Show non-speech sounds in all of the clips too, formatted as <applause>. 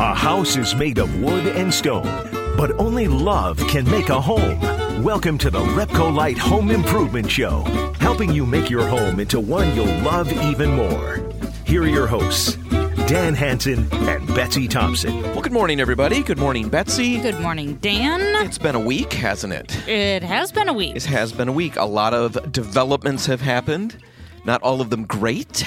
A house is made of wood and stone, but only love can make a home. Welcome to the Repcolite Home Improvement Show, helping you make your home into one you'll love even more. Here are your hosts, Dan Hanson and Betsy Thompson. Well, good morning, everybody. Good morning, Betsy. Good morning, Dan. It's been a week, hasn't it? It has been a week. It has been a week. A lot of developments have happened. Not all of them great.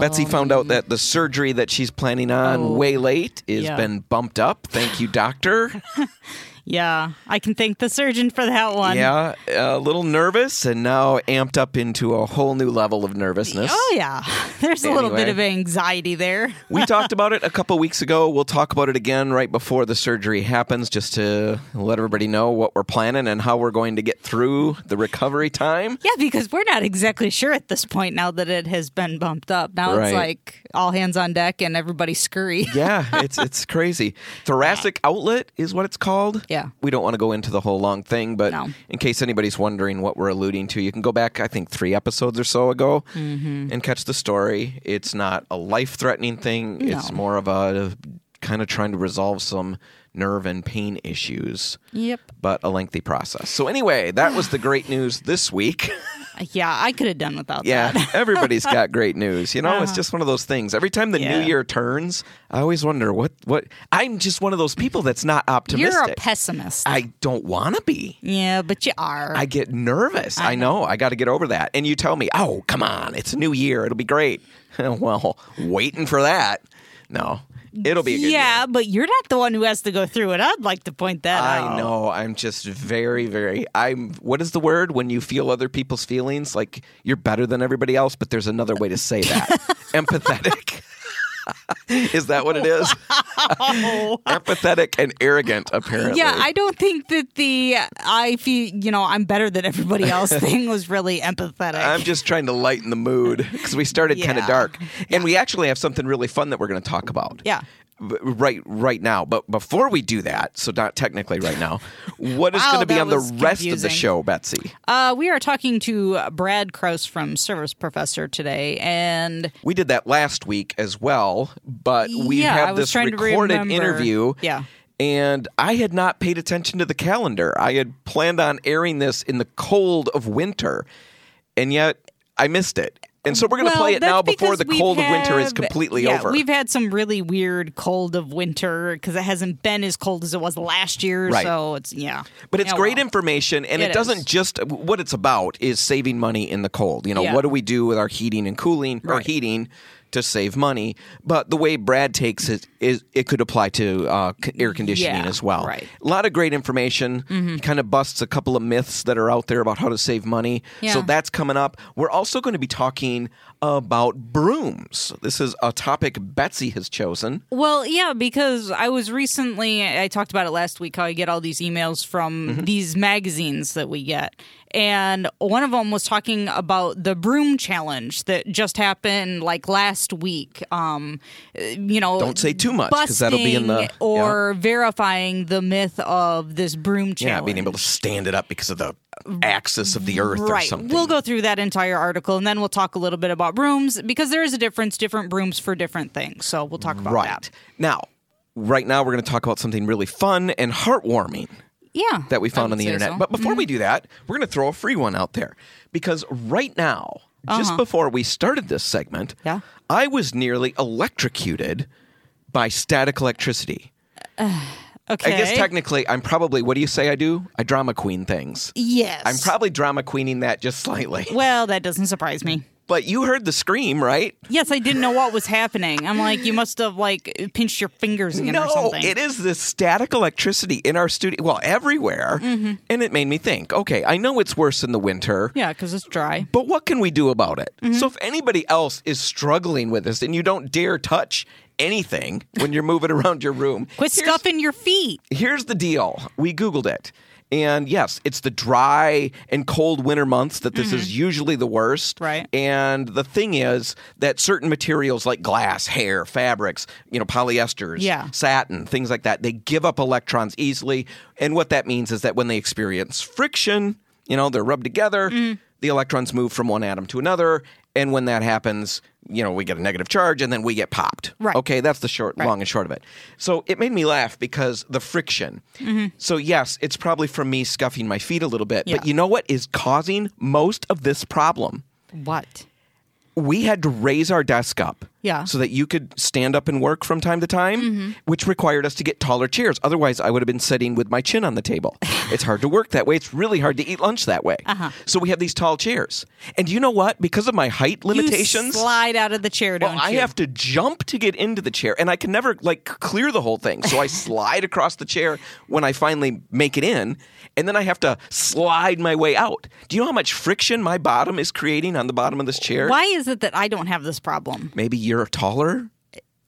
Betsy um, found out that the surgery that she's planning on Oh. way late has Yeah. been bumped up. Thank you, doctor. <laughs> Yeah, I can thank the surgeon for that one. yeah, a little nervous and now amped up into a whole new level of nervousness. Oh, yeah. <laughs> There's a little bit of anxiety there. <laughs> we talked about it a couple weeks ago. We'll talk about it again right before the surgery happens, just to let everybody know what we're planning and how we're going to get through the recovery time. Yeah, because we're not exactly sure at this point now that it has been bumped up. Now Right. it's like all hands on deck and everybody scurry. Yeah, <laughs> it's it's crazy. Thoracic outlet is what it's called. Yeah. We don't want to go into the whole long thing, but No. in case anybody's wondering what we're alluding to, you can go back, I think, three episodes or so ago Mm-hmm. and catch the story. It's not a life threatening thing, it's more of a kind of trying to resolve some nerve and pain issues, Yep. but a lengthy process. So, anyway, that was the great news this week. <laughs> Yeah, I could have done without Yeah, that. <laughs> everybody's <laughs> got great news. You know, it's just one of those things. Every time the new Uh-huh. Year turns, I always wonder what what I'm just one of those people that's not optimistic. You're a pessimist. I don't want to be. yeah, but you are. I get nervous. I know. I got to get over that. And you tell me, "Oh, come on. It's a new year. It'll be great." <laughs> well, waiting for that. No. It'll be a good yeah, year. but you're not the one who has to go through it. I'd like to point that out. I know. I'm just very, very. I'm. What is the word when you feel other people's feelings? Like you're better than everybody else, but there's another way to say that. <laughs> Empathetic. Is that what it is? <laughs> Empathetic and arrogant, apparently. Yeah, I don't think that the I feel you know I'm better than everybody else <laughs> thing was really empathetic. I'm just trying to lighten the mood because we started kind of Yeah. dark, and we actually have something really fun that we're going to talk about. yeah. Right, right now. But before we do that, so not technically right now, <laughs> what is Wow, going to be on the rest of the show, Betsy? Uh, we are talking to Brad Kraus from Service Professor today, and We did that last week as well, but we Yeah, have this recorded interview. Yeah. And I had not paid attention to the calendar. I had planned on airing this in the cold of winter, and yet I missed it. And so we're going to Well, play it now before the cold of winter is completely yeah, over. We've had some really weird cold of winter because it hasn't been as cold as it was last year. Right. So it's yeah, But it's Yeah, great well. information, and it, It doesn't just what it's about is saving money in the cold. You know, Yeah. what do we do with our heating and cooling or heating to save money? But the way Brad takes it is it could apply to uh, air conditioning Yeah, as well. right. Mm-hmm. A lot of great information. He kind of busts a couple of myths that are out there about how to save money. So that's coming up. We're also going to be talking about brooms. This is a topic Betsy has chosen. Well, yeah, because I was recently, I talked about it last week, how I get all these emails from Mm-hmm. these magazines that we get. And one of them was talking about the broom challenge that just happened like last week. Um, you know, Don't say too much, 'cause that'll be in the- or verifying the myth of this broom challenge. Yeah, being able to stand it up because of the axis of the earth or Right. something. We'll go through that entire article and then we'll talk a little bit about brooms because there is a difference, different brooms for different things. So we'll talk about right that. now right now we're going to talk about something really fun and heartwarming Yeah. that we found on the internet so. but before we do that we're going to throw a free one out there because right now just before we started this segment Uh-huh. Yeah. i was nearly electrocuted by static electricity Okay. i guess technically i'm probably what do you say i do i drama queen things Yes. i'm probably drama queening that just slightly <laughs> Well, that doesn't surprise me. but you heard the scream right Yes, I didn't know what was happening. I'm like, you must have like pinched your fingers again or No, something. it is this static electricity in our studio, well, everywhere. Mm-hmm. And it made me think, okay, I know it's worse in the winter, yeah, because it's dry. but what can we do about it? Mm-hmm. So if anybody else is struggling with this and you don't dare touch anything when you're moving <laughs> around your room, Quit here's- stuffing your feet. Here's the deal. We Googled it. And yes, it's the dry and cold winter months that this is usually the worst. Mm-hmm. Right. And the thing is that certain materials like glass, hair, fabrics, you know, polyesters, Yeah. satin, things like that, they give up electrons easily. And what that means is that when they experience friction, you know, they're rubbed together, Mm-hmm. The electrons move from one atom to another And when that happens, you know, we get a negative charge and then we get popped. Right. Okay, that's the short, long and short of it. So it made me laugh because the friction. Mm-hmm. So yes, it's probably from me scuffing my feet a little bit, Yeah. but you know what is causing most of this problem? What? we had to raise our desk up Yeah. so that you could stand up and work from time to time, Mm-hmm. which required us to get taller chairs. Otherwise, I would have been sitting with my chin on the table. <laughs> it's hard to work that way. It's really hard to eat lunch that way. Uh-huh. So we have these tall chairs. And you know what? Because of my height limitations, You slide out of the chair, don't well, I you? have to jump to get into the chair, and I can never like clear the whole thing. So I <laughs> slide across the chair when I finally make it in, and then I have to slide my way out. Do you know how much friction my bottom is creating on the bottom of this chair? Why is it that I don't have this problem? Maybe you're taller.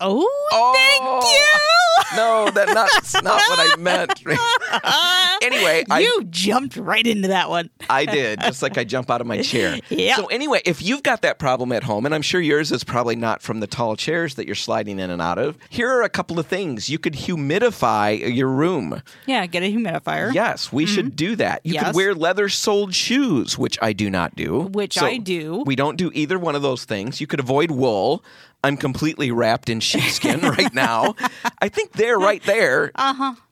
Oh, Oh. thank you. No, that that's <laughs> not what I meant. <laughs> anyway, I you jumped right into that one. I did, just like I jump out of my chair. <laughs> Yeah. So anyway, if you've got that problem at home, and I'm sure yours is probably not from the tall chairs that you're sliding in and out of, here are a couple of things. You could humidify your room. Yeah, get a humidifier. Yes, we should do that. You Mm-hmm. Yes. could wear leather soled shoes, which I do not do. Which So I do. We don't do either one of those things. You could avoid wool. I'm completely wrapped in sheepskin <laughs> right now. I think there, right there,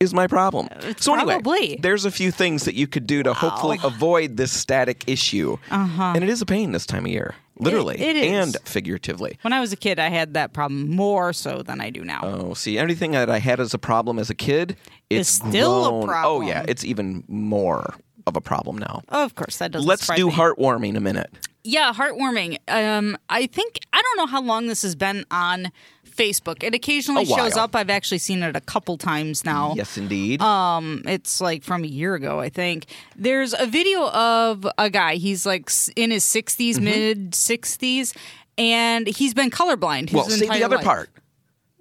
is my problem. so anyway, Uh-huh. probably. there's a few things that you could do to hopefully avoid this static issue. Uh-huh. And it is a pain this time of year, literally it is. and figuratively. When I was a kid, I had that problem more so than I do now. Oh, see, everything that I had as a problem as a kid, it's still a problem. Oh yeah, it's even more of a problem now. of course, that doesn't. Let's do me. heartwarming a minute. Yeah, heartwarming. Um, I think I don't know how long this has been on Facebook. It occasionally shows up. I've actually seen it a couple times now. Yes, indeed. Um, it's like from a year ago, I think. There's a video of a guy. He's like in his 60s, Mm-hmm. mid 60s, and he's been colorblind. Well, see the other life. part.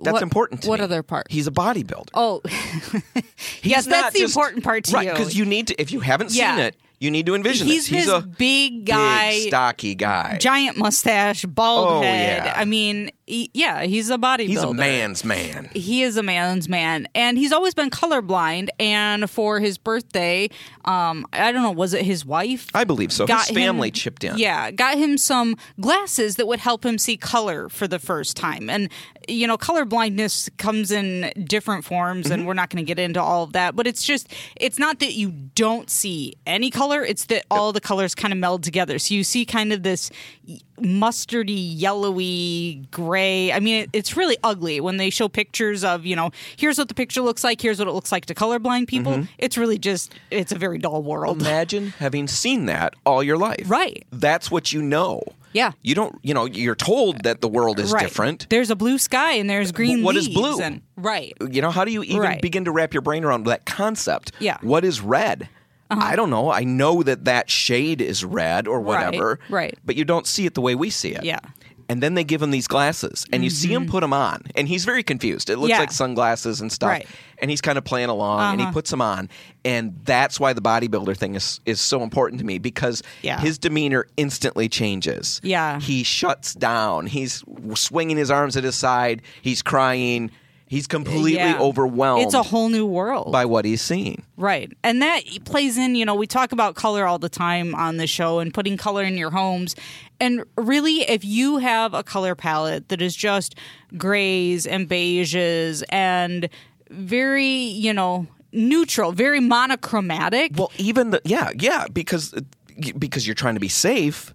That's What- important to what me. other part? He's a bodybuilder. Oh, <laughs> yes, that's the just- important part to right, you. because you need to. If you haven't Yeah. seen it, you need to envision he's this. He's a big guy, big, stocky guy. giant mustache, bald Oh, head. yeah. I mean, he, yeah, he's a bodybuilder. He's a man's man. he is a man's man and he's always been colorblind and for his birthday um i don't know was it his wife I believe so. got His family him- chipped in. yeah got him some glasses that would help him see color for the first time and you know color blindness comes in different forms Mm-hmm. and we're not going to get into all of that but it's just it's not that you don't see any color it's that all the colors kind of meld together so you see kind of this mustardy yellowy gray i mean it, it's really ugly when they show pictures of you know here's what the picture looks like here's what it looks like to colorblind people Mm-hmm. it's really just it's a very dull world Imagine having seen that all your life. Right. That's what you know. Yeah. You don't. You know. You're told that the world is right. different. there's a blue sky and there's green what is blue? and right You know, how do you even Right. begin to wrap your brain around that concept? Yeah. What is red? I don't know. I know that that shade is red or whatever. right. But you don't see it the way we see it. Yeah. Mm-hmm. And then they give him these glasses, and you see him put them on, and he's very confused. It looks Yeah. like sunglasses and stuff. Right. And he's kind of playing along, and Uh-huh. he puts them on, and that's why the bodybuilder thing is is so important to me because Yeah. his demeanor instantly changes. Yeah. He shuts down. He's swinging his arms at his side. He's crying. He's completely Yeah. overwhelmed it's a whole new world by what he's seeing. Right. And that plays in, you know, we talk about color all the time on the show and putting color in your homes. And really, if you have a color palette that is just grays and beiges and very, you know, neutral, very monochromatic. Well, even the yeah, yeah, because because you're trying to be safe,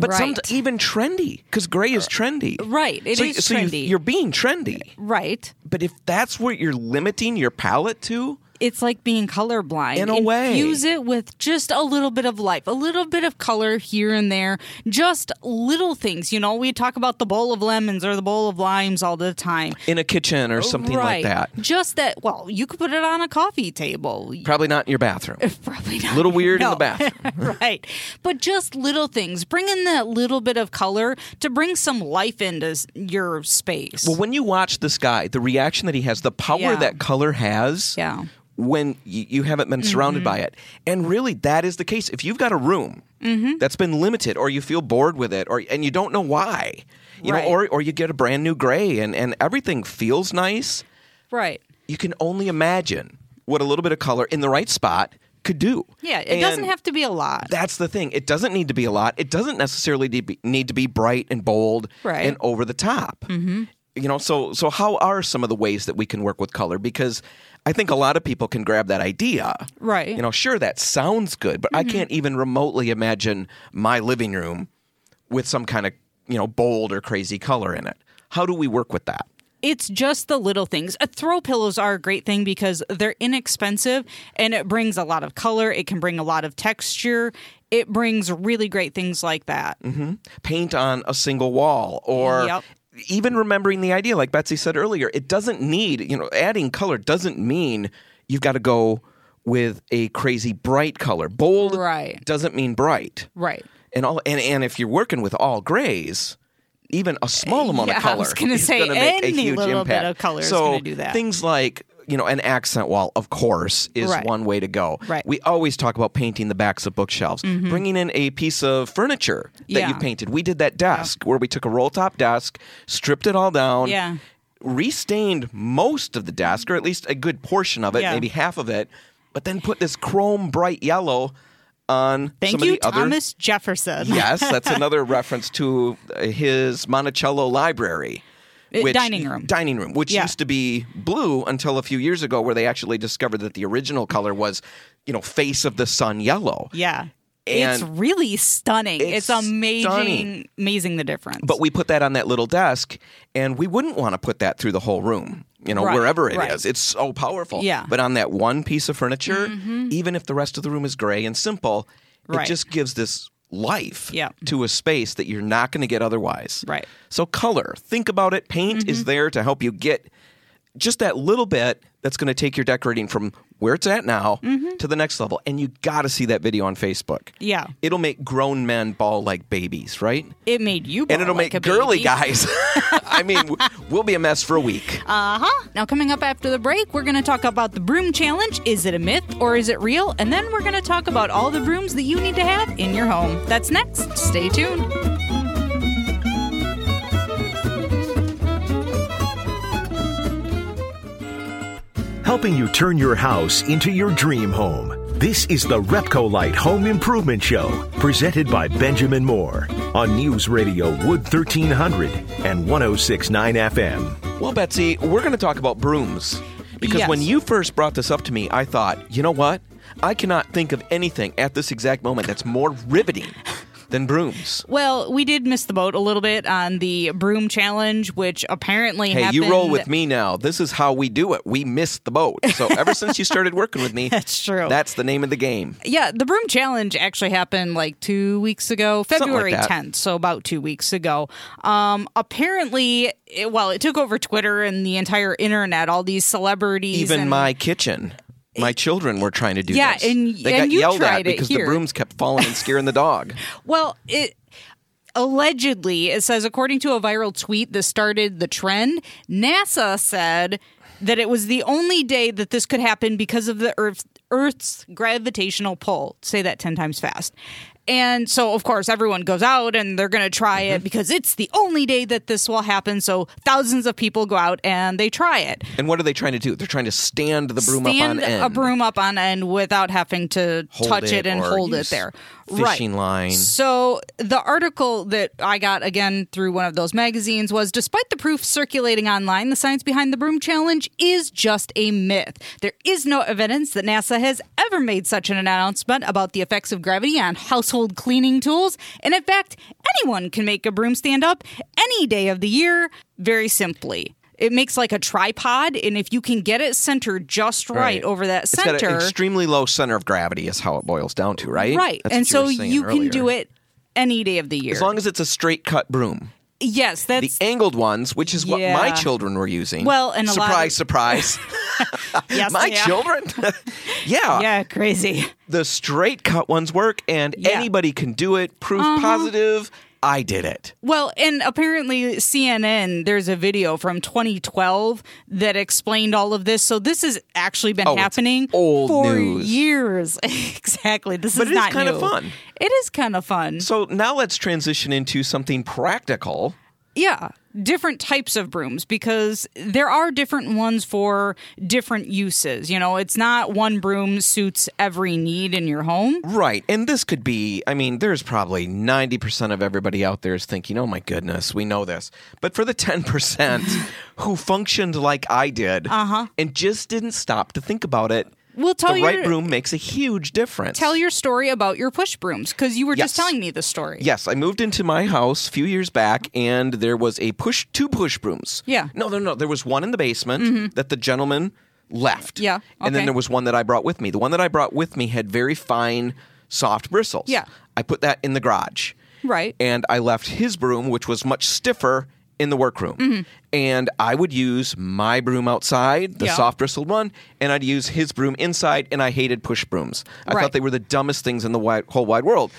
but Right. some even trendy because gray is trendy. Uh, right, it so, is so you- trendy. you're being trendy, right. but if that's what you're limiting your palette to, It's like being colorblind. In a way. use it with just a little bit of life, a little bit of color here and there, just little things. You know, we talk about the bowl of lemons or the bowl of limes all the time. in a kitchen or something right. like that, Just that, well, you could put it on a coffee table. probably not in your bathroom. <laughs> Probably not. A little weird in the bathroom. <laughs> right. But just little things. Bring in that little bit of color to bring some life into your space. Well, when you watch this guy, the reaction that he has, the power Yeah. that color has, Yeah. Mm-hmm. when you, you haven't been surrounded by it, and really that is the case. If you've got a room Mm-hmm. that's been limited, or you feel bored with it, or and you don't know why, you Right. know, or or you get a brand new gray, and and everything feels nice, right. you can only imagine what a little bit of color in the right spot could do. Yeah, it doesn't have to be a lot. That's the thing. It doesn't need to be a lot. It doesn't necessarily need to be, need to be bright and bold Right. and over the top. Mm-hmm. You know, so so how are some of the ways that we can work with color? Because I think a lot of people can grab that idea. Right. Mm-hmm. You know, sure that sounds good, but I can't even remotely imagine my living room with some kind of you know bold or crazy color in it. How do we work with that? it's just the little things. Uh, throw pillows are a great thing because they're inexpensive and it brings a lot of color. It can bring a lot of texture. It brings really great things like that. paint on a single wall or Yep. Even remembering the idea like Betsy said earlier it doesn't need you know adding color doesn't mean you've got to go with a crazy bright color bold Right. doesn't mean bright Right. and all and, and if you're working with all grays even a small amount Yeah, of I color was gonna is gonna make a huge little bit impact. of color so gonna do that. things like you know an accent wall of course is Right. one way to go Right. Mm-hmm. we always talk about painting the backs of bookshelves bringing in a piece of furniture that Yeah. you've painted we did that desk where we took a roll top desk stripped it all down Yeah. restained most of the desk or at least a good portion of it Yeah. maybe half of it but then put this chrome bright yellow on Thank some you, of the other Thomas Jefferson. yes, that's <laughs> another reference to his Monticello library. Uh, dining room. Dining room, which Yeah. used to be blue until a few years ago, where they actually discovered that the original color was, you know, face of the sun yellow. Yeah. And it's really stunning. It's, it's amazing, stunning. amazing the difference. But we put that on that little desk, and we wouldn't want to put that through the whole room, you know, Right, wherever it is. right. It's so powerful. Yeah. Mm-hmm. But on that one piece of furniture, even if the rest of the room is gray and simple, it just gives this life Yeah. to a space that you're not going to get otherwise. Right. So, color, think about it. Paint Mm-hmm. is there to help you get just that little bit that's going to take your decorating from where it's at now Mm-hmm. to the next level. And you got to see that video on Facebook. Yeah. It'll make grown men bawl like babies, right? it made you and it'll like make girly baby. guys. <laughs> <laughs> I mean, we'll be a mess for a week. Uh-huh. Now coming up after the break, we're going to talk about the broom challenge. Is it a myth or is it real? And then we're going to talk about all the brooms that you need to have in your home. That's next. Stay tuned. Helping you turn your house into your dream home. This is the Repcolite Home Improvement Show, presented by Benjamin Moore on News Radio Wood 1300 and 1069 FM. Well, Betsy, we're going to talk about brooms. Because Yes. when you first brought this up to me, I thought, you know what? I cannot think of anything at this exact moment that's more riveting than brooms. Well, we did miss the boat a little bit on the broom challenge, which apparently Hey, happened. you roll with me now. This is how we do it. We missed the boat. So ever since you started working with me, <laughs> That's true. That's the name of the game. Yeah, the broom challenge actually happened like two weeks ago, like February that. 10th, so about two weeks ago. Um, apparently, it, well, it took over Twitter and the entire internet. All these celebrities, Even and- my kitchen. My children were trying to do this. Yeah, this. and- they and got yelled at because the brooms kept falling and scaring the dog. <laughs> Well, it allegedly it says according to a viral tweet that started the trend, NASA said that it was the only day that this could happen because of the Earth, Earth's gravitational pull. Say that 10 times fast. And so, of course, everyone goes out and they're going to try Mm-hmm. it because it's the only day that this will happen. So, thousands of people go out and they try it. And what are they trying to do? They're trying to stand the broom Stand up on end. a broom up on end without having to Hold touch it it, and hold it there. Fishing right. line. So the article that I got again through one of those magazines was despite the proof circulating online, the science behind the broom challenge is just a myth. There is no evidence that NASA has ever made such an announcement about the effects of gravity on household cleaning tools. And in fact, anyone can make a broom stand up any day of the year very simply. It makes like a tripod, and if you can get it centered just right, over that It's center, got an extremely low center of gravity, is how it boils down to, right? right? That's and so you can do it any day of the year. as long as it's a straight cut broom. yes, that's The angled ones, which is what my children were using. Well, and a lot surprise, of- surprise, <laughs> <laughs> yes, my yeah. children. <laughs> yeah, Yeah, crazy. the straight cut ones work, and Yeah. Uh-huh. anybody can do it. Proof positive. I did it. Well, and apparently CNN, there's a video from 2012 that explained all of this. So this has actually been Oh, happening for news. years. <laughs> exactly. This But is it is not kinda fun. It is kind of fun. So now let's transition into something practical. Yeah. Different types of brooms because there are different ones for different uses. You know, it's not one broom suits every need in your home. Right. And this could be, I mean, there's probably 90% of everybody out there is thinking, oh my goodness, we know this. But for the 10% <laughs> who functioned like I did Uh-huh. and just didn't stop to think about it, Well, tell the your right broom makes a huge difference. tell your story about your push brooms because you were Yes. just telling me the story. Yes, I moved into my house a few years back, and there was a push, two push brooms. Yeah. Mm-hmm. No, no, no. There was one in the basement that the gentleman left. Yeah, And then there was one that I brought with me. The one that I brought with me had very fine, soft bristles. Yeah. I put that in the garage. Right. And I left his broom, which was much stiffer, in the workroom. Mm-hmm. And I would use my broom outside, the Yeah. soft bristled one, and I'd use his broom inside, and I hated push brooms. I Right. thought they were the dumbest things in the wide, whole wide world.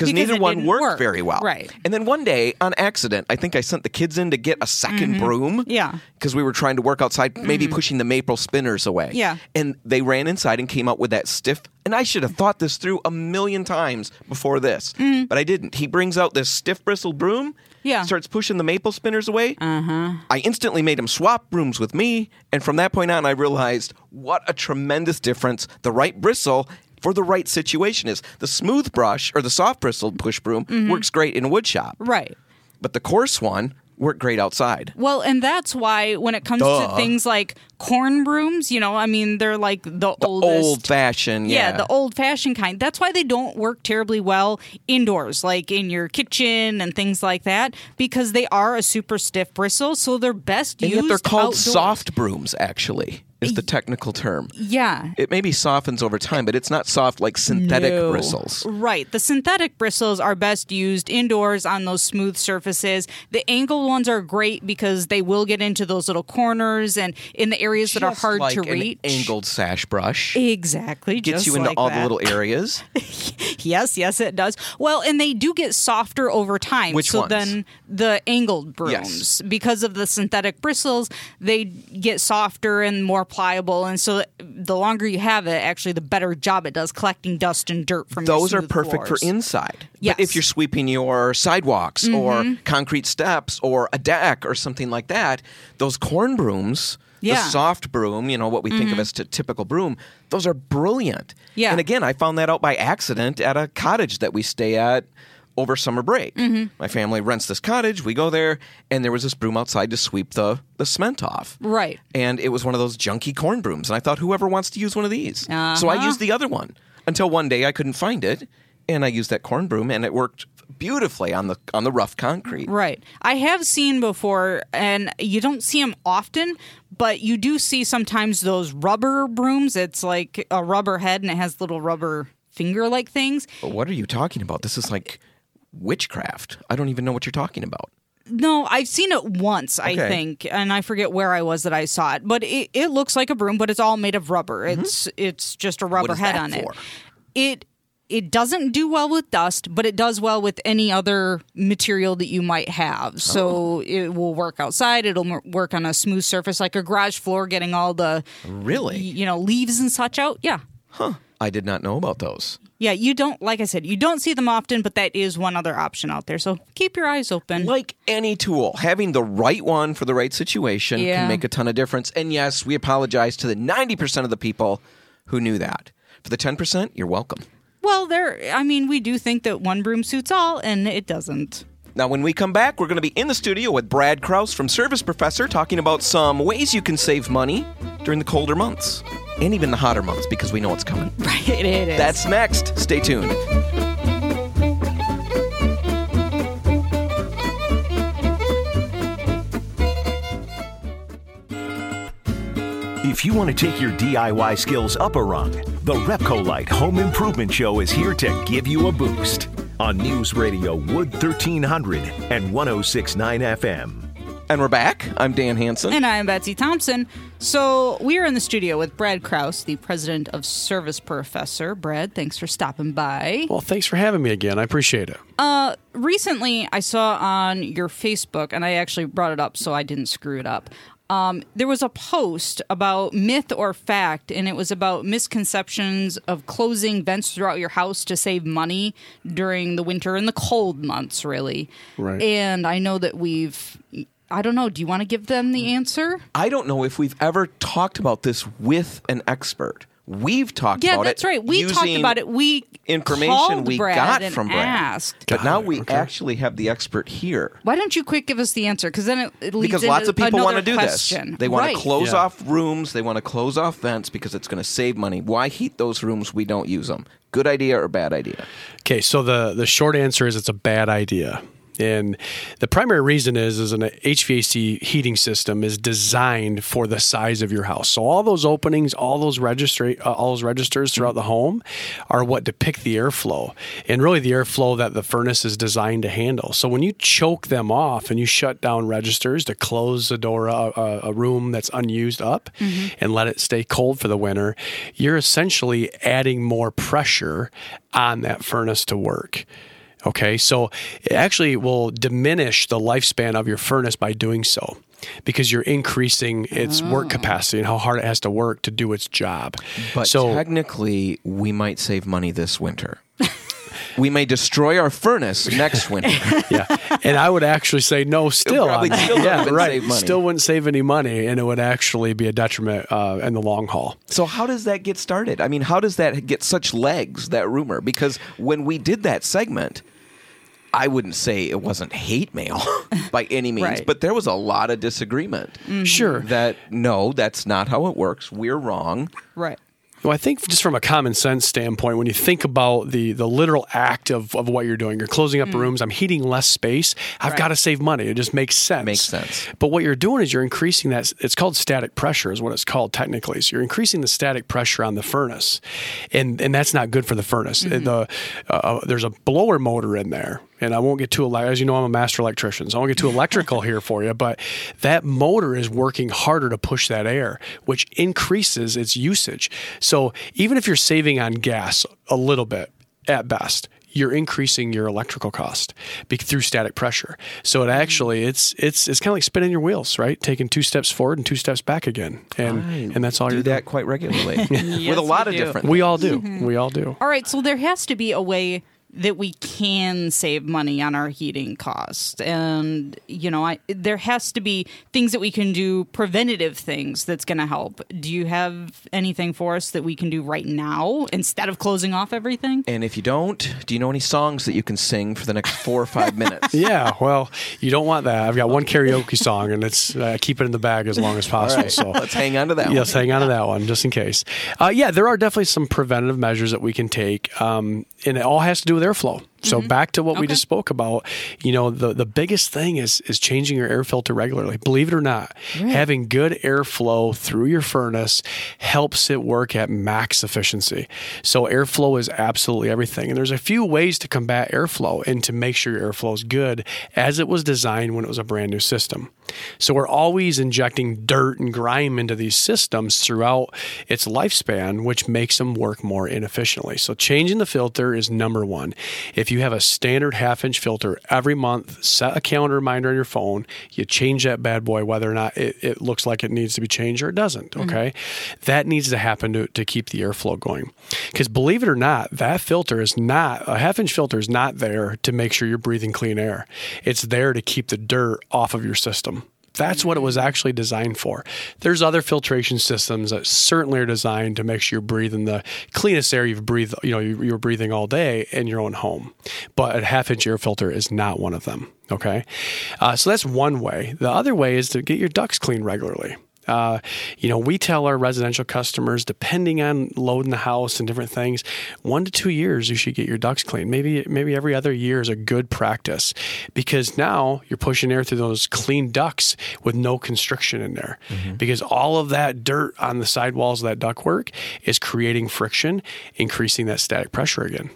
Because neither one worked work. very well. Right. And then one day, on accident, I think I sent the kids in to get a 2nd broom. Mm-hmm. Yeah. Mm-hmm. Because we were trying to work outside, maybe pushing the maple spinners away. Yeah. And they ran inside and came out with that stiff. And I should have thought this through a million times before this, but I didn't. He brings out this stiff bristled broom. Yeah. Starts pushing the maple spinners away. Uh-huh. I instantly made him swap brooms with me, and from that point on, I realized what a tremendous difference the right bristle for the right situation is. The smooth brush or the soft bristled push broom Mm-hmm. works great in a wood shop, Right. but the coarse one worked great outside. Well, and that's why when it comes Duh. to things like corn brooms, you know, I mean, they're like the, oldest. Old fashioned, yeah. yeah, the old fashioned kind. That's why they don't work terribly well indoors, like in your kitchen and things like that, because they are a super stiff bristle. So they're best and used yet they're called outdoors. soft brooms, actually, is the technical term. Yeah. It maybe softens over time, but it's not soft like synthetic No. bristles. Right. The synthetic bristles are best used indoors on those smooth surfaces. The angled ones are great because they will get into those little corners and in the areas that are Just hard like to an reach. angled sash brush. Exactly. Gets just you into like all that. the little areas. <laughs> Yes, yes, it does. Well, and they do get softer over time. Which so ones? then the angled brooms, Yes. because of the synthetic bristles, they get softer and more pliable, and so the longer you have it, actually, the better job it does collecting dust and dirt from. Those are perfect floors. for inside. Yes. Mm-hmm. But if you're sweeping your sidewalks or concrete steps or a deck or something like that, those corn brooms, Yeah. Mm-hmm. the soft broom, you know, what we think of as a typical broom, those are brilliant. Yeah. And again, I found that out by accident at a cottage that we stay at over summer break. Mm-hmm. My family rents this cottage, we go there, and there was this broom outside to sweep the, the cement off. Right. And it was one of those junky corn brooms. And I thought, whoever wants to use one of these. So I Uh-huh. used the other one until one day I couldn't find it. And I used that corn broom and it worked beautifully on the on the rough concrete. Right. I have seen before, and you don't see them often, but you do see sometimes those rubber brooms. It's like a rubber head and it has little rubber finger like things. What are you talking about? This is like witchcraft. I don't even know what you're talking about. No, I've seen it once, I Okay. think, and I forget where I was that I saw it. But it, it looks like a broom, but it's all made of rubber. Mm-hmm. It's it's just a rubber head on for? it. It it doesn't do well with dust, but it does well with any other material that you might have. So Oh. it will work outside. It'll work on a smooth surface like a garage floor, getting all the Really? you know leaves and such out. Yeah. Huh. I did not know about those. Yeah, you don't like I said, you don't see them often, but that is one other option out there. So keep your eyes open. Like any tool, having the right one for the right situation Yeah. can make a ton of difference. And yes, we apologize to the 90% of the people who knew that. For the 10%, you're welcome. Well, there. I mean, we do think that one broom suits all, and it doesn't. Now, when we come back, we're going to be in the studio with Brad Kraus from Service Professor talking about some ways you can save money during the colder months and even the hotter months because we know it's coming. <laughs> Right, it is. That's next. Stay tuned. If you want to take your DIY skills up a rung, the Repcolite Home Improvement Show is here to give you a boost on News Radio Wood 1300 and 1069 FM. And we're back. I'm Dan Hansen. and I'm Betsy Thompson. So we are in the studio with Brad Kraus, the president of Service Professor. Brad, thanks for stopping by. Well, thanks for having me again. I appreciate it. recently I saw on your Facebook, and I actually brought it up so I didn't screw it up. Um, there was a post about myth or fact, and it was about misconceptions of closing vents throughout your house to save money during the winter and the cold months, really. Right. And I know that we've I don't know. Do you want to give them the answer? I don't know if we've ever talked about this with an expert. We've talked Yeah, about it. Yeah, that's right. We talked about it. We information we Brad got and from Brad. asked. But now we okay. actually have the expert here. Why don't you quick give us the answer? Because then it, it leads Because lots of people want to another do question. this. They want Right. to close Yeah. off rooms. They want to close off vents because it's going to save money. Why heat those rooms? We don't use them. Good idea or bad idea? Okay, so the the short answer is it's a bad idea. And the primary reason is is an HVAC heating system is designed for the size of your house. So all those openings, all those registra- uh, all those registers throughout the home are what depict the airflow and really the airflow that the furnace is designed to handle. So when you choke them off and you shut down registers to close the door uh, a, a room that's unused up and let it stay cold for the winter, you're essentially adding more pressure on that furnace to work. Okay, so it actually will diminish the lifespan of your furnace by doing so because you're increasing its work capacity and how hard it has to work to do its job. But so technically, we might save money this winter. we may destroy our furnace next winter. <laughs> yeah, and I would actually say no. Still, probably still yeah, right. save money. Still wouldn't save any money, and it would actually be a detriment uh, in the long haul. So how does that get started? I mean, how does that get such legs? That rumor because when we did that segment. I wouldn't say it wasn't hate mail <laughs> by any means, Right. but there was a lot of disagreement. Mm-hmm. Sure. That no, that's not how it works. We're wrong. Right. Well, I think just from a common sense standpoint, when you think about the the literal act of, of what you're doing, you're closing up mm-hmm. rooms, I'm heating less space. I've Right. got to save money. It just makes sense. Makes sense. But what you're doing is you're increasing that. It's called static pressure, is what it's called technically. So you're increasing the static pressure on the furnace, and and that's not good for the furnace. Mm-hmm. The uh, uh, there's a blower motor in there. And I won't get too ele- as you know I'm a master electrician, so I won't get too electrical <laughs> here for you. But that motor is working harder to push that air, which increases its usage. So even if you're saving on gas a little bit at best, you're increasing your electrical cost be- through static pressure. So it mm-hmm. actually it's it's it's kind of like spinning your wheels, right? Taking two steps forward and two steps back again, and and that's all do you do that quite regularly <laughs> <laughs> with a lot of do. different. doing. We all do. Mm-hmm. We all do. All right, so there has to be a way that we can save money on our heating costs and you know I, there has to be things that we can do preventative things that's going to help do you have anything for us that we can do right now instead of closing off everything And if you don't, do you know any songs that you can sing for the next four or five minutes? <laughs> Yeah, well, you don't want that. I've got one karaoke song, and it's uh, keep it in the bag as long as possible. right. So Let's hang on to that Yes, one. hang on to that one just in case. Uh, yeah, there are definitely some preventative measures that we can take, um, and it all has to do with airflow. So mm-hmm. back to what we just spoke about, you know, the the biggest thing is is changing your air filter regularly. Believe it or not, having good airflow through your furnace helps it work at max efficiency. So airflow is absolutely everything. And there's a few ways to combat airflow and to make sure your airflow is good as it was designed when it was a brand new system. So we're always injecting dirt and grime into these systems throughout its lifespan, which makes them work more inefficiently. So changing the filter is number one. If you have a standard half inch filter every month, set a calendar reminder on your phone, you change that bad boy whether or not it, it looks like it needs to be changed or it doesn't. Mm-hmm. Okay. That needs to happen to, to keep the airflow going. Because believe it or not, that filter is not, a half inch filter is not there to make sure you're breathing clean air. It's there to keep the dirt off of your system. That's what it was actually designed for. There's other filtration systems that certainly are designed to make sure you're breathing the cleanest air you've breathed, you know, you- you're breathing all day in your own home. But a half inch air filter is not one of them. Okay. Uh, so that's one way. The other way is to get your ducts cleaned regularly. Uh, you know, we tell our residential customers, depending on loading the house and different things, one to two years you should get your ducts cleaned. Maybe maybe every other year is a good practice because now you're pushing air through those clean ducts with no constriction in there. Because all of that dirt on the sidewalls of that ductwork is creating friction, increasing that static pressure again.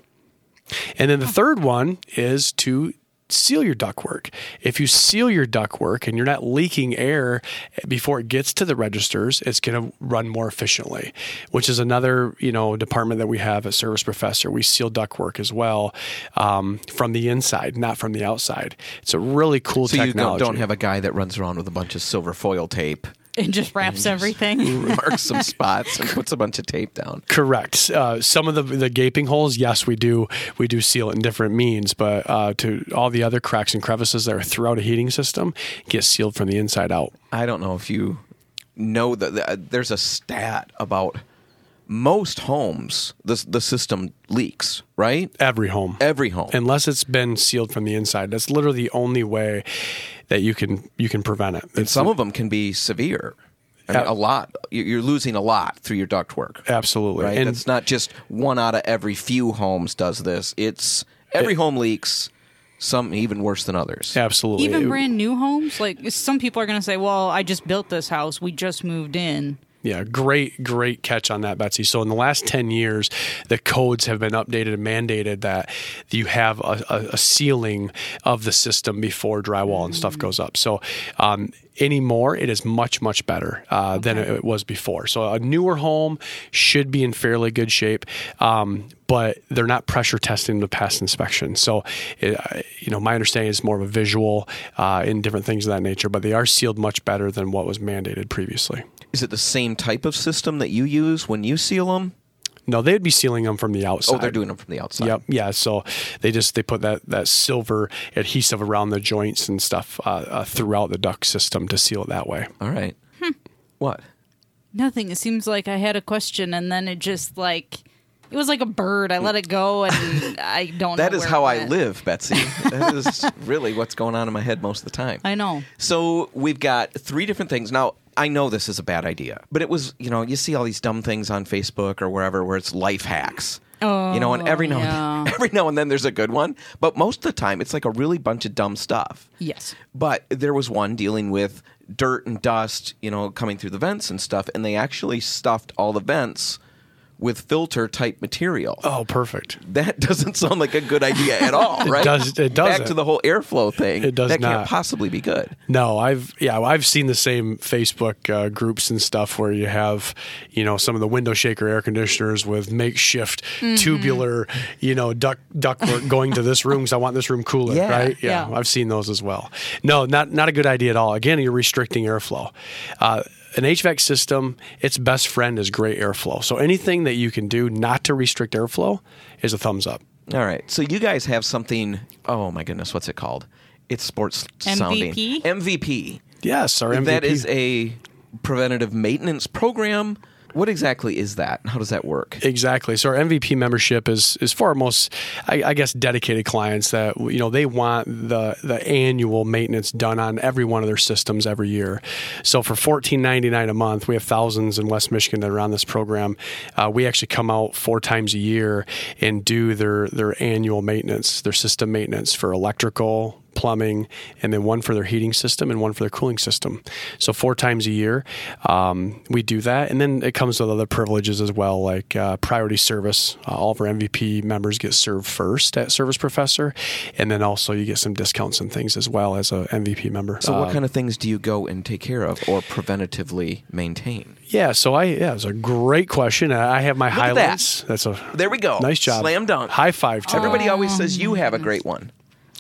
And then the third one is to seal your ductwork. If you seal your ductwork and you're not leaking air before it gets to the registers, it's going to run more efficiently, which is another, you know, department that we have at Service Professor. We seal ductwork as well um, from the inside, not from the outside. It's a really cool So you technology. don't, don't have a guy that runs around with a bunch of silver foil tape It just wraps everything. <laughs> Marks some spots and puts a bunch of tape down. Correct. Uh, some of the the gaping holes, yes, we do we do seal it in different means, but uh, to all the other cracks and crevices that are throughout a heating system get sealed from the inside out. I don't know if you know that that there's a stat about most homes the the system leaks, right? Every home. Every home. unless it's been sealed from the inside. That's literally the only way that you can you can prevent it. and It's- some of them can be severe. I mean, a lot. You- You're losing a lot through your duct work. absolutely. Right? And it's not just one out of every few homes does this. It's every home leaks. Some even worse than others. absolutely. Even It- brand new homes, like some people are going to say, "Well, I just built this house. We just moved in." Yeah, great, great catch on that, Betsy. So in the last ten years, the codes have been updated and mandated that you have a, a, a sealing of the system before drywall and stuff goes up. So um, anymore, it is much, much better uh, than it was before. So a newer home should be in fairly good shape. Um, but they're not pressure testing the past inspection. So, it, uh, you know, my understanding is more of a visual uh, in different things of that nature, but they are sealed much better than what was mandated previously. Is it the same type of system that you use when you seal them? No, they'd be sealing them from the outside. Oh, they're doing them from the outside. Yep. Yeah. So they just they put that that silver adhesive around the joints and stuff uh, uh, throughout the duct system to seal it that way. All right. Hmm. What? Nothing. It seems like I had a question and then it just like it was like a bird. I let it go and I don't. <laughs> That is how I live, Betsy. that is <laughs> really what's going on in my head most of the time. I know. So we've got three different things. Now, I know this is a bad idea, but it was, you know, you see all these dumb things on Facebook or wherever where it's life hacks. Oh, you know, and oh, every now yeah. and <laughs> every now and then there's a good one, but most of the time it's like a really bunch of dumb stuff. Yes. But there was one dealing with dirt and dust, you know, coming through the vents and stuff, and they actually stuffed all the vents with filter type material. Oh, perfect. That <laughs> doesn't sound like a good idea at all, right? It does- it Back doesn't. to the whole airflow thing. It does that can't possibly be good. No, I've yeah, I've seen the same Facebook uh, groups and stuff where you have, you know, some of the window shaker air conditioners with makeshift tubular, you know, duct ductwork going to this room because I want this room cooler, Yeah. right? Yeah. I've seen those as well. No, not not a good idea at all. Again, you're restricting airflow. Uh, an HVAC system, its best friend is great airflow. So anything that you can do not to restrict airflow is a thumbs up. All right. So you guys have something. Oh my goodness, what's it called? It's sports sounding. MVP? MVP. Yes, our MVP. That is a preventative maintenance program. What exactly is that? How does that work? Exactly. So our MVP membership is is for our most, I, I guess, dedicated clients that you know they want the the annual maintenance done on every one of their systems every year. So for fourteen ninety nine a month, we have thousands in West Michigan that are on this program. Uh, we actually come out four times a year and do their their annual maintenance, their system maintenance for electrical, plumbing, and then one for their heating system and one for their cooling system. So four times a year, um, we do that, and then it comes with other privileges as well, like uh, priority service. Uh, all of our MVP members get served first at Service Professor, and then also you get some discounts and things as well as a MVP member. So, what Uh, kind of things do you go and take care of or preventatively maintain? Yeah, so I yeah, it's a great question. I have my that. highlights. That's a There we go. nice job. Slam dunk. High five. To Everybody always says you have a great one.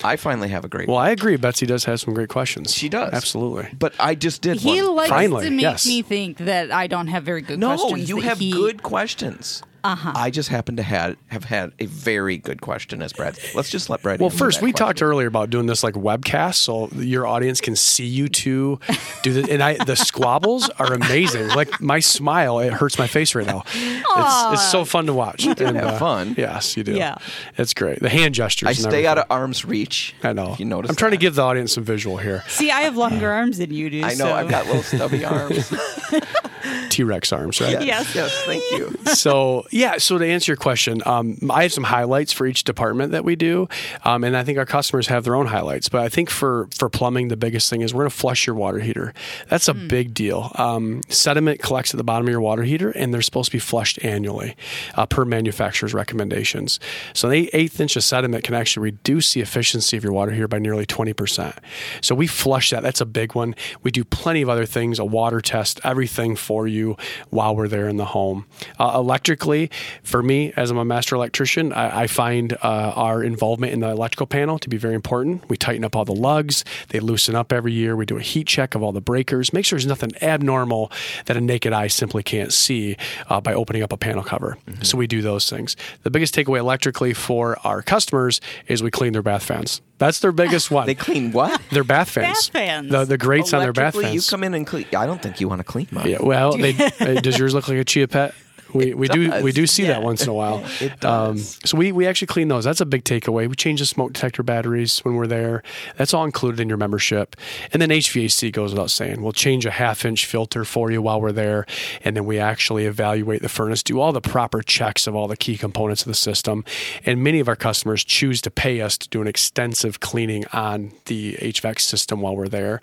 I finally have a great Well, one. I agree. Betsy does have some great questions. She does. absolutely. But I just did He one. likes Finally, to make yes. me think that I don't have very good no, questions. you that have he- good questions. Uh-huh. I just happen to have have had a very good question as Brad. Let's just let Brad. Well, first that we question. talked earlier about doing this like webcast, so your audience can see you two do this. And I, the squabbles are amazing. Like my smile, it hurts my face right now. It's, it's so fun to watch. You have fun. Yes, you do. Yeah. it's great. The hand gestures. I and stay out of arm's reach. I know. If you notice, I'm trying to give the audience some visual here. See, I have longer arms than you do. I know so- I've got little stubby arms. <laughs> T Rex arms, right? Yes. yes, thank you. <laughs> so yeah so to answer your question um, i have some highlights for each department that we do um, and i think our customers have their own highlights but i think for for plumbing the biggest thing is we're going to flush your water heater. That's a big deal. Um, sediment collects at the bottom of your water heater and they're supposed to be flushed annually uh, per manufacturer's recommendations. So an eighth inch of sediment can actually reduce the efficiency of your water heater by nearly 20% so we flush that. That's a big one. We do plenty of other things a water test everything for you while we're there in the home. Uh, electrically, for me, as I'm a master electrician, I, I find uh, our involvement in the electrical panel to be very important. We tighten up all the lugs, they loosen up every year. We do a heat check of all the breakers, make sure there's nothing abnormal that a naked eye simply can't see uh, by opening up a panel cover. So we do those things. The biggest takeaway electrically for our customers is we clean their bath fans. That's their biggest <laughs> one. They clean what? their bath fans. Bath fans. The, the grates on their bath Electrically, fans. You come in and clean. I don't think you want to clean mine. Yeah, well, they, uh, does yours look like a chia pet? We, we do we do see that once in a while. <laughs> It Um, so we, we actually clean those. That's a big takeaway. We change the smoke detector batteries when we're there. That's all included in your membership. And then HVAC goes without saying. We'll change a half inch filter for you while we're there, and then we actually evaluate the furnace, do all the proper checks of all the key components of the system. And many of our customers choose to pay us to do an extensive cleaning on the HVAC system while we're there,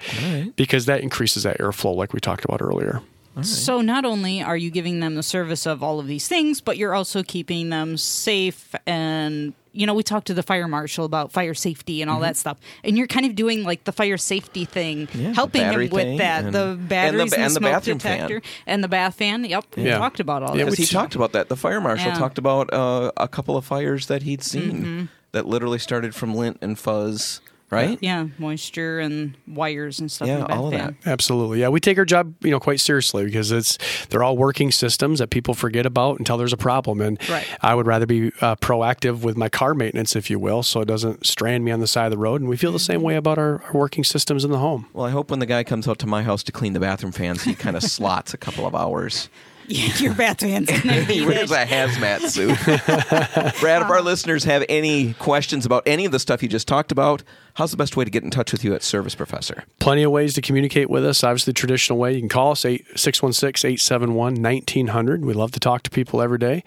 because that increases that airflow, like we talked about earlier. So not only are you giving them the service of all of these things, but you're also keeping them safe and you know, we talked to the fire marshal about fire safety and all that stuff. And you're kind of doing like the fire safety thing, Mm-hmm. Yeah, helping him with that. and- the batteries and the, and the smoke bathroom fan. detector and the bath fan. Yep. We Yeah. talked about all Yeah, that. Because he Which- talked about that. The fire marshal Yeah. talked about uh, a couple of fires that he'd seen Mm-hmm. that literally started from lint and fuzz, right? yeah, moisture and wires and stuff. Yeah, in the all of fan. that. Absolutely. Yeah, we take our job, you know, quite seriously because it's they're all working systems that people forget about until there's a problem. And Right. I would rather be uh, proactive with my car maintenance, if you will, so it doesn't strand me on the side of the road. And we feel the same way about our, our working systems in the home. Well, I hope when the guy comes out to my house to clean the bathroom fans, he kind of <laughs> slots a couple of hours. <laughs> Your bath fan's gonna <laughs> he need wears a hazmat suit. Brad, if our listeners have any questions about any of the stuff you just talked about, how's the best way to get in touch with you at Service Professor? Plenty of ways to communicate with us. Obviously, the traditional way. You can call us, 616 871 1900. We love to talk to people every day.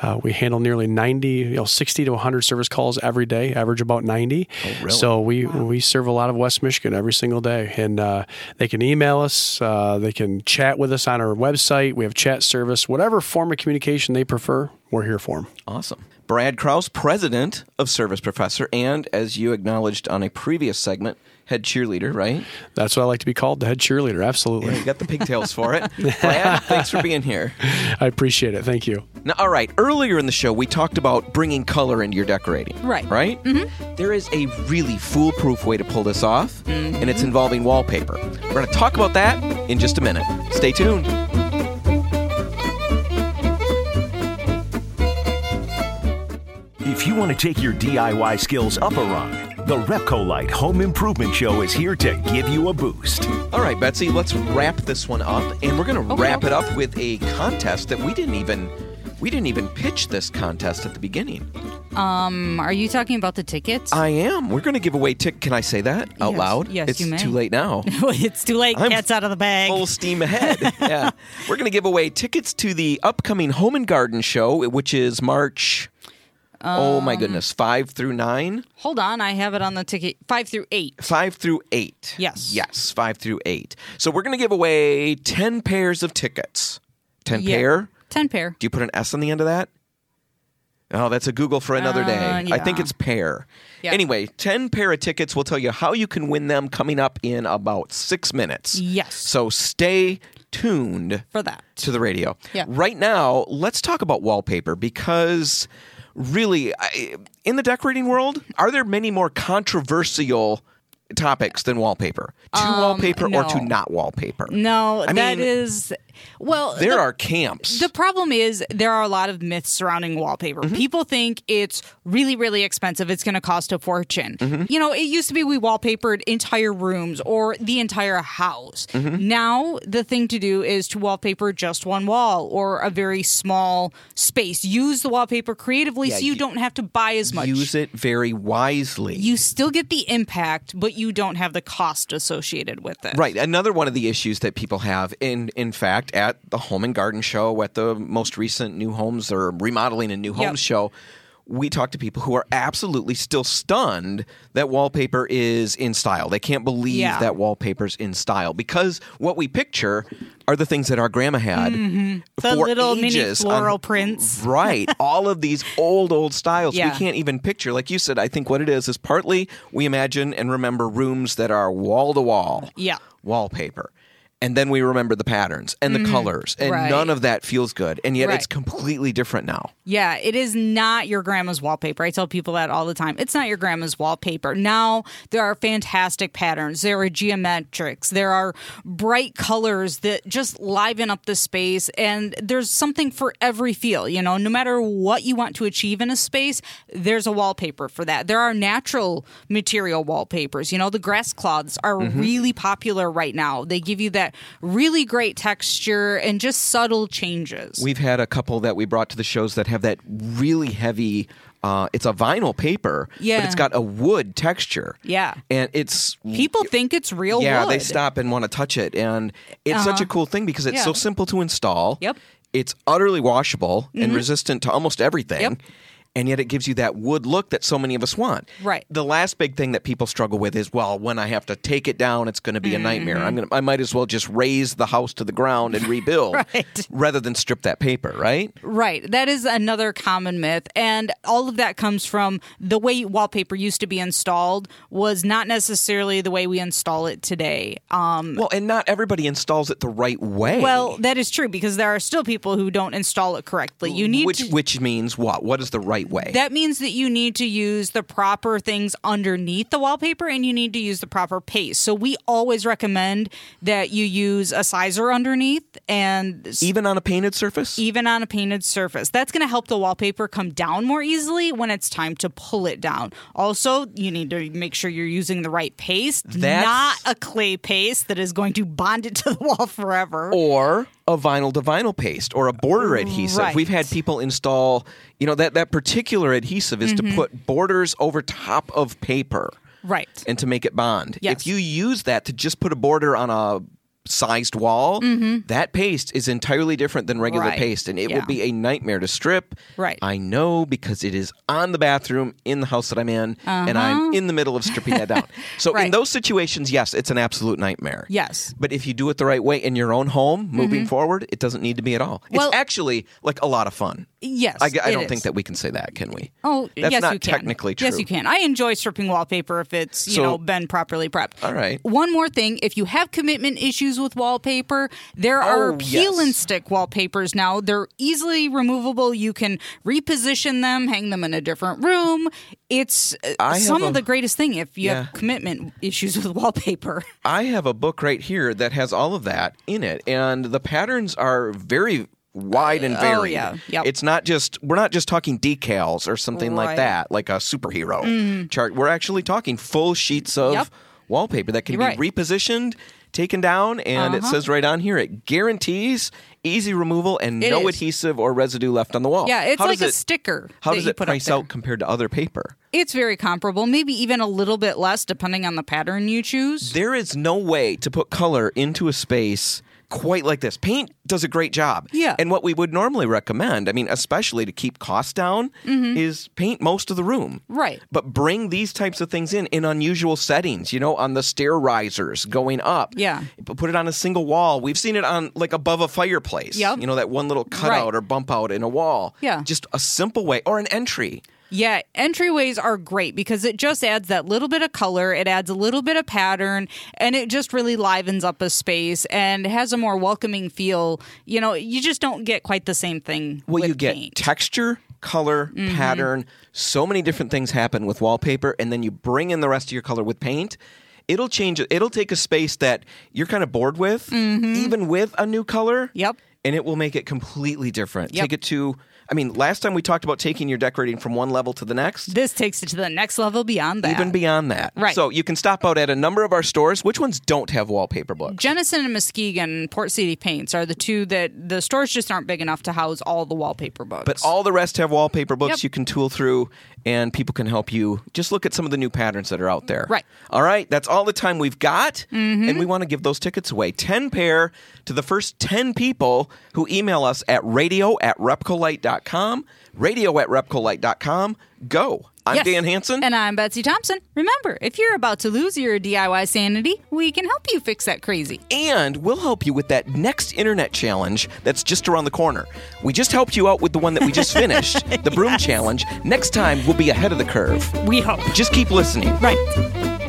Uh, we handle nearly 90, you know, 60 to 100 service calls every day, average about 90. really? So we, we serve a lot of West Michigan every single day. And uh, they can email us, uh, they can chat with us on our website. We have chat service, whatever form of communication they prefer, we're here for them. Awesome. Brad Kraus, president of Service Professor, and as you acknowledged on a previous segment, head cheerleader, right? That's what I like to be called, the head cheerleader. Absolutely. You got the pigtails for it. <laughs> Brad, thanks for being here. <laughs> I appreciate it. Thank you. Now, all right, earlier in the show, we talked about bringing color into your decorating. Right. Right? Mm-hmm. There is a really foolproof way to pull this off, and it's involving wallpaper. We're going to talk about that in just a minute. Stay tuned. You want to take your DIY skills up a rung, the Repcolite Home Improvement Show is here to give you a boost. All right, Betsy, let's wrap this one up, and we're going to Okay, wrap it up with a contest that we didn't even we didn't even pitch this contest at the beginning. Um, are you talking about the tickets? I am. We're going to give away tick. Can I say that out Yes. loud? Yes, it's you may. too late now. <laughs> it's too late. I'm Cat's out of the bag. Full steam ahead. yeah. <laughs> We're going to give away tickets to the upcoming Home and Garden Show, which is March. Oh Um, my goodness, five through nine, Hold on, I have it on the ticket. Five through eight. five through eight. Yes. yes, five through eight. So we're going to give away ten pairs of tickets. Ten Yeah. pair. Ten pair. Do you put an S on the end of that? Oh, that's a Google for another day. Uh, I think yeah. it's pair. Yeah. Anyway, 10 pair of tickets. We'll tell you how you can win them coming up in about six minutes. Yes. So stay tuned For that. to the radio. Yeah. Right now, let's talk about wallpaper because really, I, in the decorating world, are there many more controversial topics than wallpaper? To wallpaper or to Um, not wallpaper? No, I that mean, is well. There the- are camps. The problem is there are a lot of myths surrounding wallpaper. Mm-hmm. People think it's really, really expensive. It's going to cost a fortune. Mm-hmm. You know, it used to be we wallpapered entire rooms or the entire house. Mm-hmm. Now the thing to do is to wallpaper just one wall or a very small space. Use the wallpaper creatively Yeah, so you, you- don't have to buy as much. Use it very wisely. you still get the impact, but you don't have the cost associated with it. Right. Another one of the issues that people have, in in fact, at the Home and Garden Show, at the most recent new homes or remodeling and new Yep. homes show, we talk to people who are absolutely still stunned that wallpaper is in style. They can't believe Yeah. that wallpaper's in style because what we picture are the things that our grandma had Mm-hmm. The for little mini ages on- floral prints. <laughs> Right. All of these old, old styles Yeah. we can't even picture. Like you said, I think what it is is partly we imagine and remember rooms that are wall to wall Yeah. wallpaper. And then we remember the patterns and the colors, and Mm-hmm. Right. none of that feels good. And yet it's completely different now. Yeah, it is not your grandma's wallpaper. I tell people that all the time. It's not your grandma's wallpaper. Now, there are fantastic patterns. There are geometrics. There are bright colors that just liven up the space. And there's something for every feel. You know, no matter what you want to achieve in a space, there's a wallpaper for that. There are natural material wallpapers. You know, the grass cloths are really popular right now. They give you that really great texture and just subtle changes. We've had a couple that we brought to the shows that have that really heavy. Uh, it's a vinyl paper, yeah. but it's got a wood texture. Yeah. and it's People think it's real yeah, wood. they stop and want to touch it, and it's such a cool thing because it's Yeah. so simple to install. Yep. it's utterly washable and resistant to almost everything. Yep. And yet it gives you that wood look that so many of us want. Right. The last big thing that people struggle with is, well, when I have to take it down, it's going to be a nightmare. Mm-hmm. I'm going to, I might as well just raze the house to the ground and rebuild <laughs> Right. rather than strip that paper, right? Right. That is another common myth. And all of that comes from the way wallpaper used to be installed was not necessarily the way we install it today. Um, Well, and not everybody installs it the right way. well, that is true because there are still people who don't install it correctly. You need which to. which means what? What is the right way? that means that you need to use the proper things underneath the wallpaper and you need to use the proper paste. So we always recommend that you use a sizer underneath and Even on a painted surface? even on a painted surface. That's going to help the wallpaper come down more easily when it's time to pull it down. Also, you need to make sure you're using the right paste, That's- not a clay paste that is going to bond it to the wall forever. or a vinyl to vinyl paste or a border adhesive. Right. We've had people install, you know, that that particular adhesive is Mm-hmm. to put borders over top of paper Right. and to make it bond. Yes. If you use that to just put a border on a sized wall, that paste is entirely different than regular Mm-hmm. Right. paste and it Yeah. will be a nightmare to strip. Right. I know because it is on the bathroom in the house that I'm in and I'm in the middle of stripping that down. <laughs> So in Uh-huh. Those situations, yes, it's an absolute nightmare. Yes. But if you do it the right way in your own home, moving forward, it doesn't need to be at all. Mm-hmm. Well- it's actually like a lot of fun. Yes. I, I don't is. think that we can say that, can we? Oh, that's yes, not technically true. Yes, you can. I enjoy stripping wallpaper if it's you So- know been properly prepped. All right. One more thing: if you have commitment issues with wallpaper, there are Oh, peel yes. and stick wallpapers now. They're easily removable. You can reposition them, hang them in a different room. It's uh, I some a- of the greatest thing if you Yeah. have commitment issues with wallpaper. <laughs> I have a book right here that has all of that in it, and the patterns are very wide and varied. Oh, yeah. Yep. It's not just we're not just talking decals or something like that, like a superhero chart. We're actually talking full sheets of Yep. wallpaper that can You're right. be repositioned, taken down, and it Uh-huh. says right on here it guarantees easy removal and It no is. adhesive or residue left on the wall. Yeah, it's How like a it- sticker. How does it price out compared to other paper? It's very comparable, maybe even a little bit less depending on the pattern you choose. There is no way to put color into a space quite like this. Paint does a great job. Yeah. And what we would normally recommend, I mean, especially to keep costs down, is paint most of the room. Mm-hmm. Right. But bring these types of things in in unusual settings, you know, on the stair risers going up. Yeah. But Put it on a single wall. We've seen it on like above a fireplace. Yep. You know, that one little cutout or bump out in a wall. Yeah. Just a simple way or an entry. Yeah, entryways are great because it just adds that little bit of color, it adds a little bit of pattern, and it just really livens up a space and has a more welcoming feel. You know, you just don't get quite the same thing Well, you get paint. texture, color, Mm-hmm. pattern. So many different things happen with wallpaper, and then you bring in the rest of your color with paint. It'll change it. It'll take a space that you're kind of bored with, even with a new color. Mm-hmm. Yep. And it will make it completely different. Yep. Take it to, I mean, last time we talked about taking your decorating from one level to the next. this takes it to the next level beyond that. Even beyond that. Right. So you can stop out at a number of our stores. Which ones don't have wallpaper books? Jenison and Muskegon, Port City Paints are the two that the stores just aren't big enough to house all the wallpaper books. But all the rest have wallpaper books Yep. you can tool through, and people can help you just look at some of the new patterns that are out there. Right. All right. That's all the time we've got. Mm-hmm. And we want to give those tickets away 10 pair to the first 10 people who email us at radio at repcolite.com. Radio at repcolite.com. Go. I'm Yes. Dan Hanson, And I'm Betsy Thompson. Remember, if you're about to lose your DIY sanity, we can help you fix that crazy. and we'll help you with that next internet challenge that's just around the corner. We just helped you out with the one that we just <laughs> finished, the broom challenge. Next time, we'll be ahead of the curve. We hope. Just keep listening. Right.